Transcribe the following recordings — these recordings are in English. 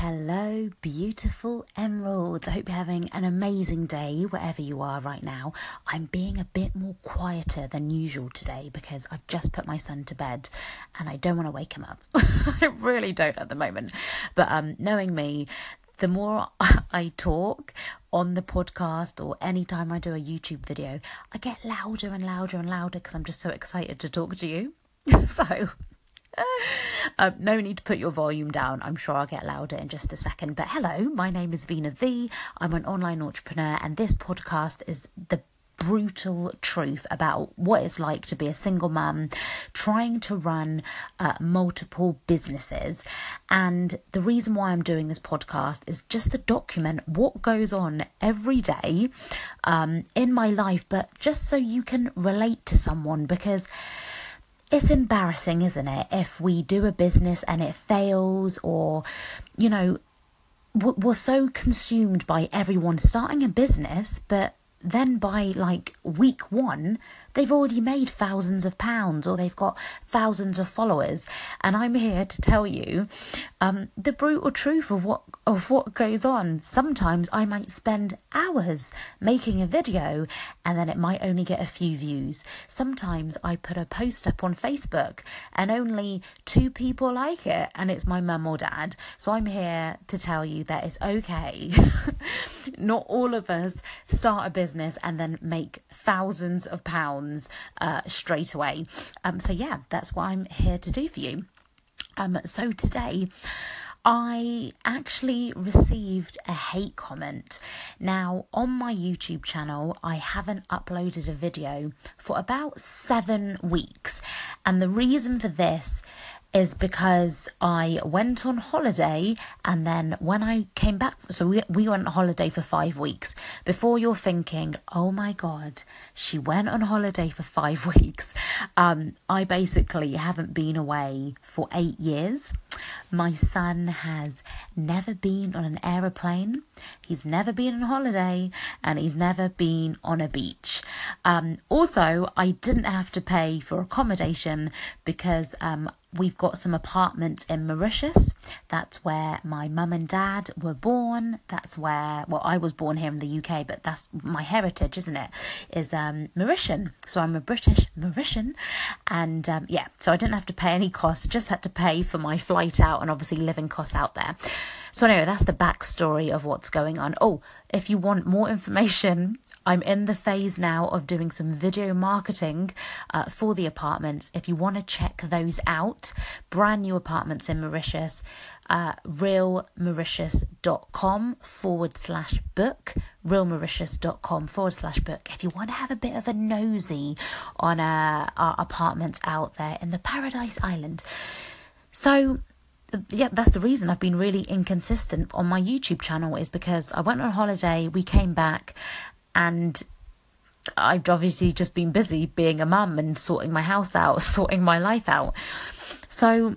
Hello, beautiful emeralds. I hope you're having an amazing day wherever you are right now. I'm being a bit more quieter than usual today because I've just put my son to bed and I don't want to wake him up. I really don't at the moment. But um, knowing me, the more I talk on the podcast or anytime I do a YouTube video, I get louder and louder and louder because I'm just so excited to talk to you. so um, no need to put your volume down. I'm sure I'll get louder in just a second. But hello, my name is Veena V. I'm an online entrepreneur, and this podcast is the brutal truth about what it's like to be a single mum trying to run uh, multiple businesses. And the reason why I'm doing this podcast is just to document what goes on every day um, in my life, but just so you can relate to someone because it's embarrassing, isn't it, if we do a business and it fails, or, you know, we're so consumed by everyone starting a business, but then by like week one, they've already made thousands of pounds or they've got thousands of followers. And I'm here to tell you um, the brutal truth of what of what goes on. Sometimes I might spend hours making a video and then it might only get a few views. Sometimes I put a post up on Facebook and only two people like it and it's my mum or dad. So I'm here to tell you that it's okay. Not all of us start a business and then make thousands of pounds uh, straight away. Um, so, yeah, that's what I'm here to do for you. Um, so, today, I actually received a hate comment. Now, on my YouTube channel, I haven't uploaded a video for about seven weeks. And the reason for this is because I went on holiday and then when I came back, so we, we went on holiday for five weeks. Before you're thinking, oh my God, she went on holiday for five weeks. Um, I basically haven't been away for eight years. My son has never been on an aeroplane, he's never been on holiday, and he's never been on a beach. Um, also, I didn't have to pay for accommodation because um, we've got some apartments in Mauritius. That's where my mum and dad were born. That's where, well, I was born here in the UK, but that's my heritage, isn't it? Is um, Mauritian. So I'm a British Mauritian. And um, yeah, so I didn't have to pay any costs, just had to pay for my flight out and obviously living costs out there. So anyway, that's the backstory of what's going on. Oh, if you want more information I'm in the phase now of doing some video marketing uh, for the apartments. If you want to check those out, brand new apartments in Mauritius, uh, realmauritius.com forward slash book, realmauritius.com forward slash book. If you want to have a bit of a nosy on uh, our apartments out there in the Paradise Island. So, yeah, that's the reason I've been really inconsistent on my YouTube channel is because I went on holiday, we came back, and I've obviously just been busy being a mum and sorting my house out, sorting my life out. So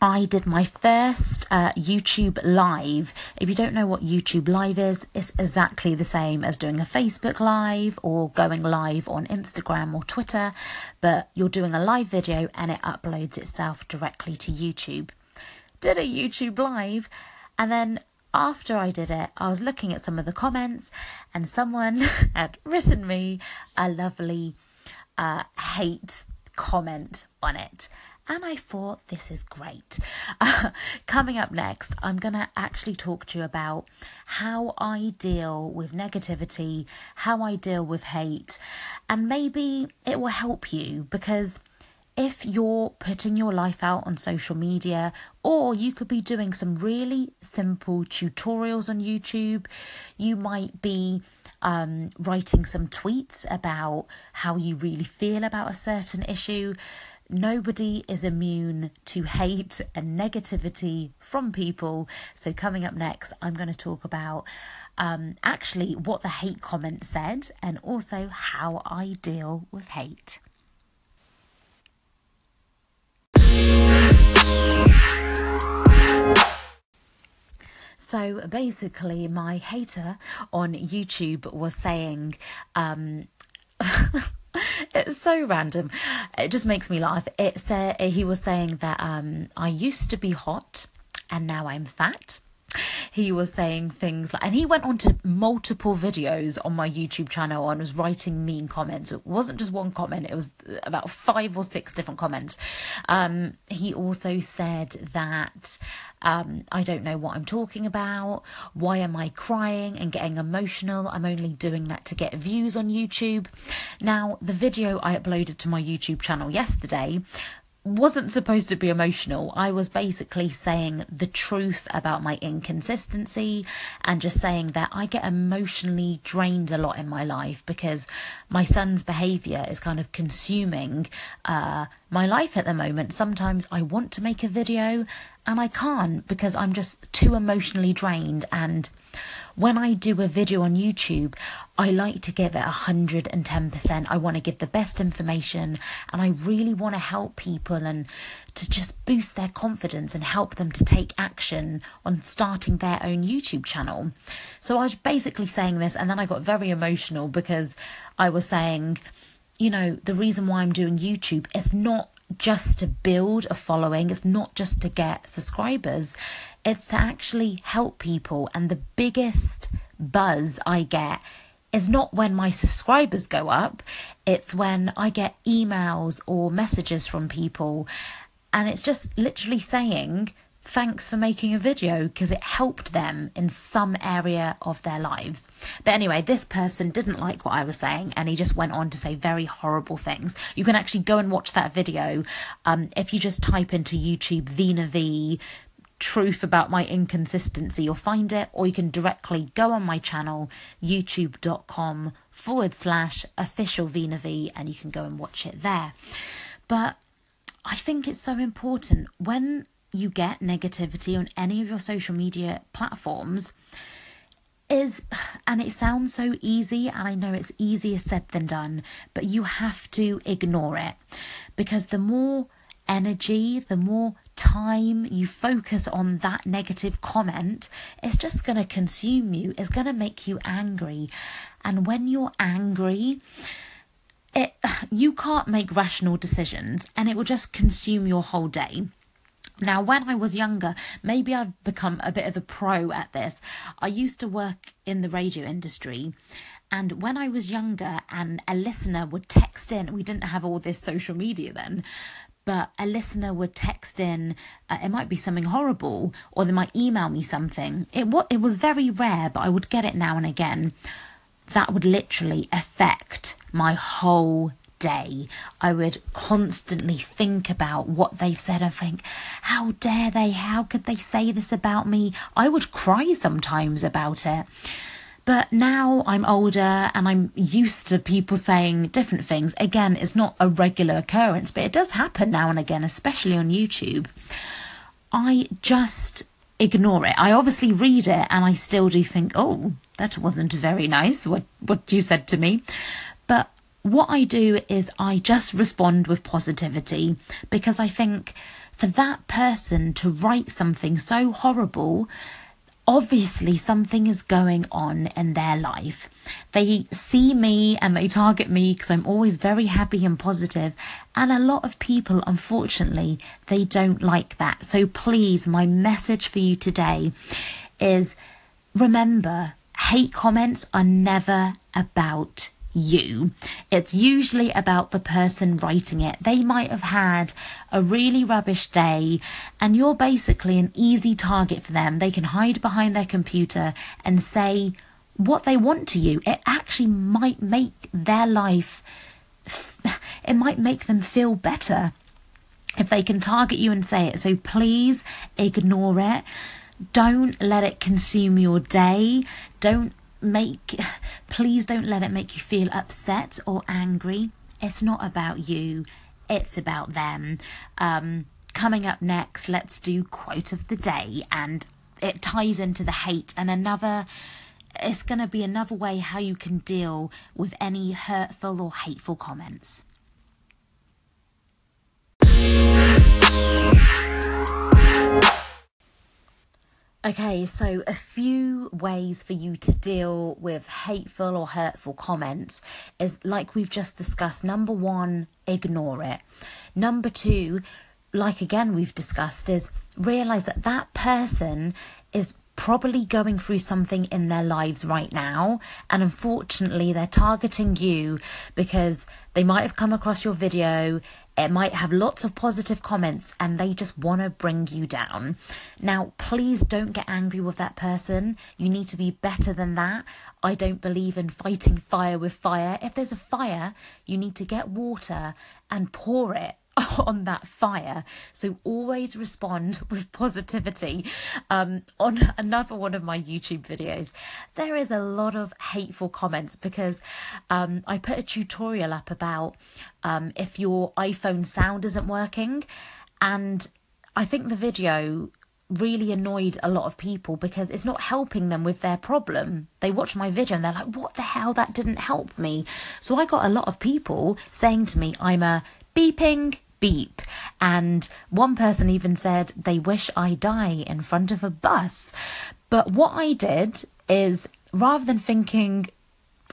I did my first uh, YouTube live. If you don't know what YouTube live is, it's exactly the same as doing a Facebook live or going live on Instagram or Twitter, but you're doing a live video and it uploads itself directly to YouTube. Did a YouTube live and then after I did it, I was looking at some of the comments, and someone had written me a lovely uh, hate comment on it. And I thought, this is great. Coming up next, I'm going to actually talk to you about how I deal with negativity, how I deal with hate, and maybe it will help you because if you're putting your life out on social media, or you could be doing some really simple tutorials on YouTube, you might be um, writing some tweets about how you really feel about a certain issue. Nobody is immune to hate and negativity from people. So, coming up next, I'm going to talk about um, actually what the hate comment said and also how I deal with hate. So basically, my hater on YouTube was saying, um, it's so random. It just makes me laugh. It said he was saying that um, I used to be hot and now I'm fat he was saying things like, and he went on to multiple videos on my YouTube channel and was writing mean comments. It wasn't just one comment, it was about five or six different comments. Um, he also said that um, I don't know what I'm talking about. Why am I crying and getting emotional? I'm only doing that to get views on YouTube. Now, the video I uploaded to my YouTube channel yesterday wasn't supposed to be emotional. I was basically saying the truth about my inconsistency and just saying that I get emotionally drained a lot in my life because my son's behavior is kind of consuming uh, my life at the moment. Sometimes I want to make a video and I can't because I'm just too emotionally drained and when I do a video on YouTube, I like to give it 110%. I want to give the best information and I really want to help people and to just boost their confidence and help them to take action on starting their own YouTube channel. So I was basically saying this and then I got very emotional because I was saying, you know, the reason why I'm doing YouTube is not just to build a following, it's not just to get subscribers, it's to actually help people. And the biggest buzz I get is not when my subscribers go up, it's when I get emails or messages from people, and it's just literally saying, thanks for making a video because it helped them in some area of their lives. But anyway, this person didn't like what I was saying and he just went on to say very horrible things. You can actually go and watch that video um, if you just type into YouTube Veena V truth about my inconsistency. You'll find it, or you can directly go on my channel, youtube.com forward slash official Veena V, and you can go and watch it there. But I think it's so important when you get negativity on any of your social media platforms is and it sounds so easy and I know it's easier said than done but you have to ignore it because the more energy the more time you focus on that negative comment it's just going to consume you. It's going to make you angry. And when you're angry it you can't make rational decisions and it will just consume your whole day. Now, when I was younger, maybe I've become a bit of a pro at this. I used to work in the radio industry, and when I was younger and a listener would text in, we didn't have all this social media then, but a listener would text in, uh, it might be something horrible, or they might email me something. It, it was very rare, but I would get it now and again. That would literally affect my whole day, I would constantly think about what they've said and think, how dare they? How could they say this about me? I would cry sometimes about it. But now I'm older and I'm used to people saying different things. Again, it's not a regular occurrence, but it does happen now and again, especially on YouTube. I just ignore it. I obviously read it and I still do think, oh, that wasn't very nice what, what you said to me. But what I do is I just respond with positivity because I think for that person to write something so horrible, obviously something is going on in their life. They see me and they target me because I'm always very happy and positive. and a lot of people, unfortunately, they don't like that. So please, my message for you today is remember, hate comments are never about you. It's usually about the person writing it. They might have had a really rubbish day, and you're basically an easy target for them. They can hide behind their computer and say what they want to you. It actually might make their life, it might make them feel better if they can target you and say it. So please ignore it. Don't let it consume your day. Don't make please don't let it make you feel upset or angry. It's not about you it's about them. Um, coming up next let's do quote of the day and it ties into the hate and another it's going to be another way how you can deal with any hurtful or hateful comments Okay, so a few ways for you to deal with hateful or hurtful comments is like we've just discussed. Number one, ignore it. Number two, like again we've discussed, is realize that that person is probably going through something in their lives right now and unfortunately they're targeting you because they might have come across your video it might have lots of positive comments and they just want to bring you down. Now, please don't get angry with that person. You need to be better than that. I don't believe in fighting fire with fire. If there's a fire, you need to get water and pour it on that fire. So always respond with positivity. Um, on another one of my YouTube videos, there is a lot of hateful comments because um, I put a tutorial up about um, if your iPhone sound isn't working. And I think the video really annoyed a lot of people because it's not helping them with their problem. They watch my video and they're like, what the hell? That didn't help me. So I got a lot of people saying to me, I'm a beeping beep. And one person even said they wish I die in front of a bus. But what I did is rather than thinking,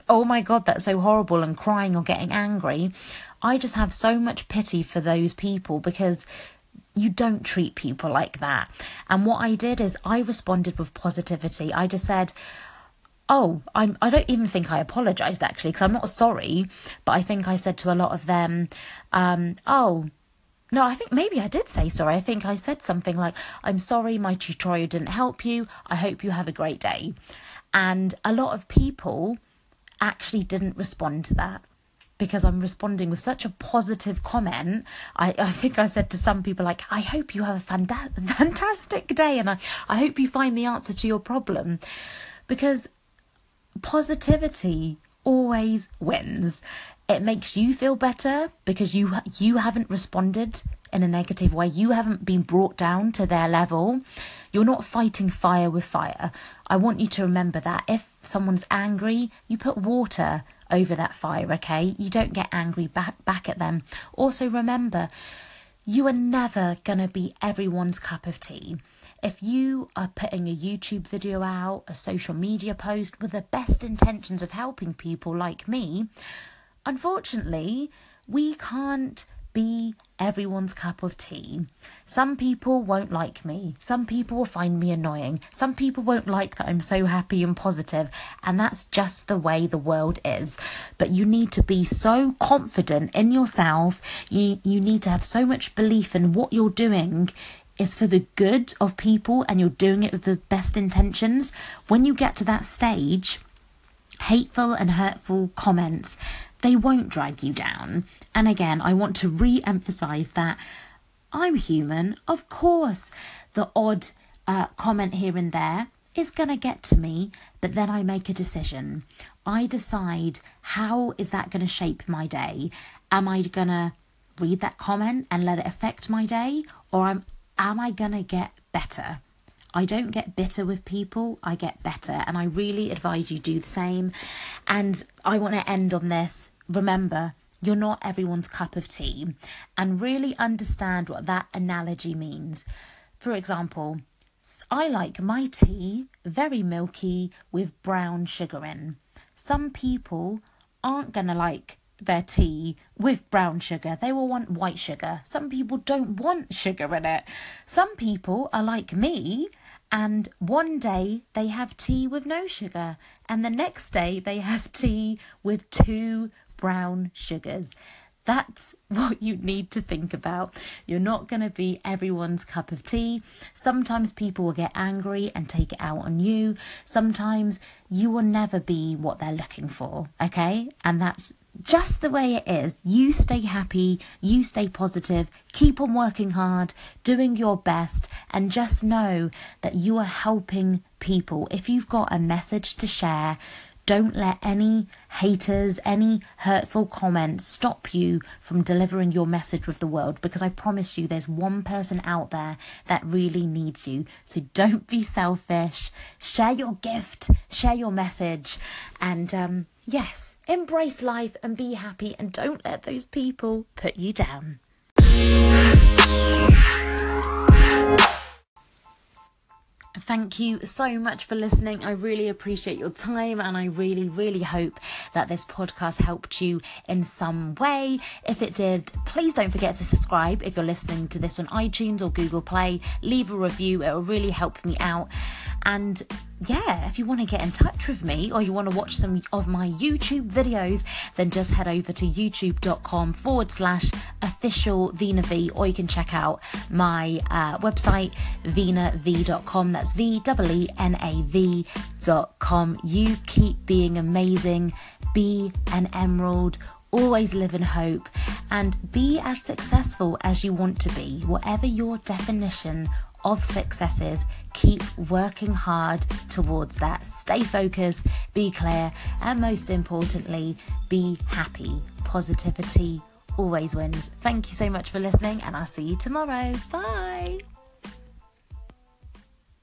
oh my God, that's so horrible, and crying or getting angry, I just have so much pity for those people because you don't treat people like that. And what I did is I responded with positivity. I just said, oh, I'm, I don't even think I apologized actually because I'm not sorry, but I think I said to a lot of them, um, oh, no, I think maybe I did say sorry. I think I said something like, I'm sorry my tutorial didn't help you. I hope you have a great day. And a lot of people actually didn't respond to that because I'm responding with such a positive comment. I, I think I said to some people, like, I hope you have a fanta- fantastic day and I, I hope you find the answer to your problem. Because positivity always wins. It makes you feel better because you you haven't responded in a negative way. You haven't been brought down to their level. You're not fighting fire with fire. I want you to remember that if someone's angry, you put water over that fire, okay? You don't get angry back back at them. Also remember, you are never going to be everyone's cup of tea. If you are putting a YouTube video out, a social media post with the best intentions of helping people like me, unfortunately, we can't be everyone's cup of tea. Some people won't like me. Some people will find me annoying. Some people won't like that I'm so happy and positive, and that's just the way the world is. But you need to be so confident in yourself. You you need to have so much belief in what you're doing is for the good of people and you're doing it with the best intentions, when you get to that stage, hateful and hurtful comments, they won't drag you down. And again, I want to re emphasize that I'm human. Of course, the odd uh, comment here and there is going to get to me, but then I make a decision. I decide how is that going to shape my day? Am I going to read that comment and let it affect my day or am am I going to get better? I don't get bitter with people, I get better. And I really advise you do the same. And I want to end on this. Remember, you're not everyone's cup of tea. And really understand what that analogy means. For example, I like my tea very milky with brown sugar in. Some people aren't going to like their tea with brown sugar. They will want white sugar. Some people don't want sugar in it. Some people are like me and one day they have tea with no sugar and the next day they have tea with two brown sugars. That's what you need to think about. You're not going to be everyone's cup of tea. Sometimes people will get angry and take it out on you. Sometimes you will never be what they're looking for, okay? And that's just the way it is. You stay happy, you stay positive, keep on working hard, doing your best, and just know that you are helping people. If you've got a message to share, don't let any haters, any hurtful comments stop you from delivering your message with the world because I promise you there's one person out there that really needs you. So don't be selfish. Share your gift, share your message, and um, yes, embrace life and be happy and don't let those people put you down. Thank you so much for listening. I really appreciate your time and I really, really hope that this podcast helped you in some way. If it did, please don't forget to subscribe if you're listening to this on iTunes or Google Play. Leave a review, it will really help me out. And yeah, if you want to get in touch with me or you want to watch some of my YouTube videos, then just head over to youtube.com forward slash official Veena V, or you can check out my uh, website, veenav.com. That's V E N A V.com. You keep being amazing, be an emerald always live in hope, and be as successful as you want to be, whatever your definition of successes, keep working hard towards that. Stay focused, be clear, and most importantly, be happy. Positivity always wins. Thank you so much for listening, and I'll see you tomorrow. Bye.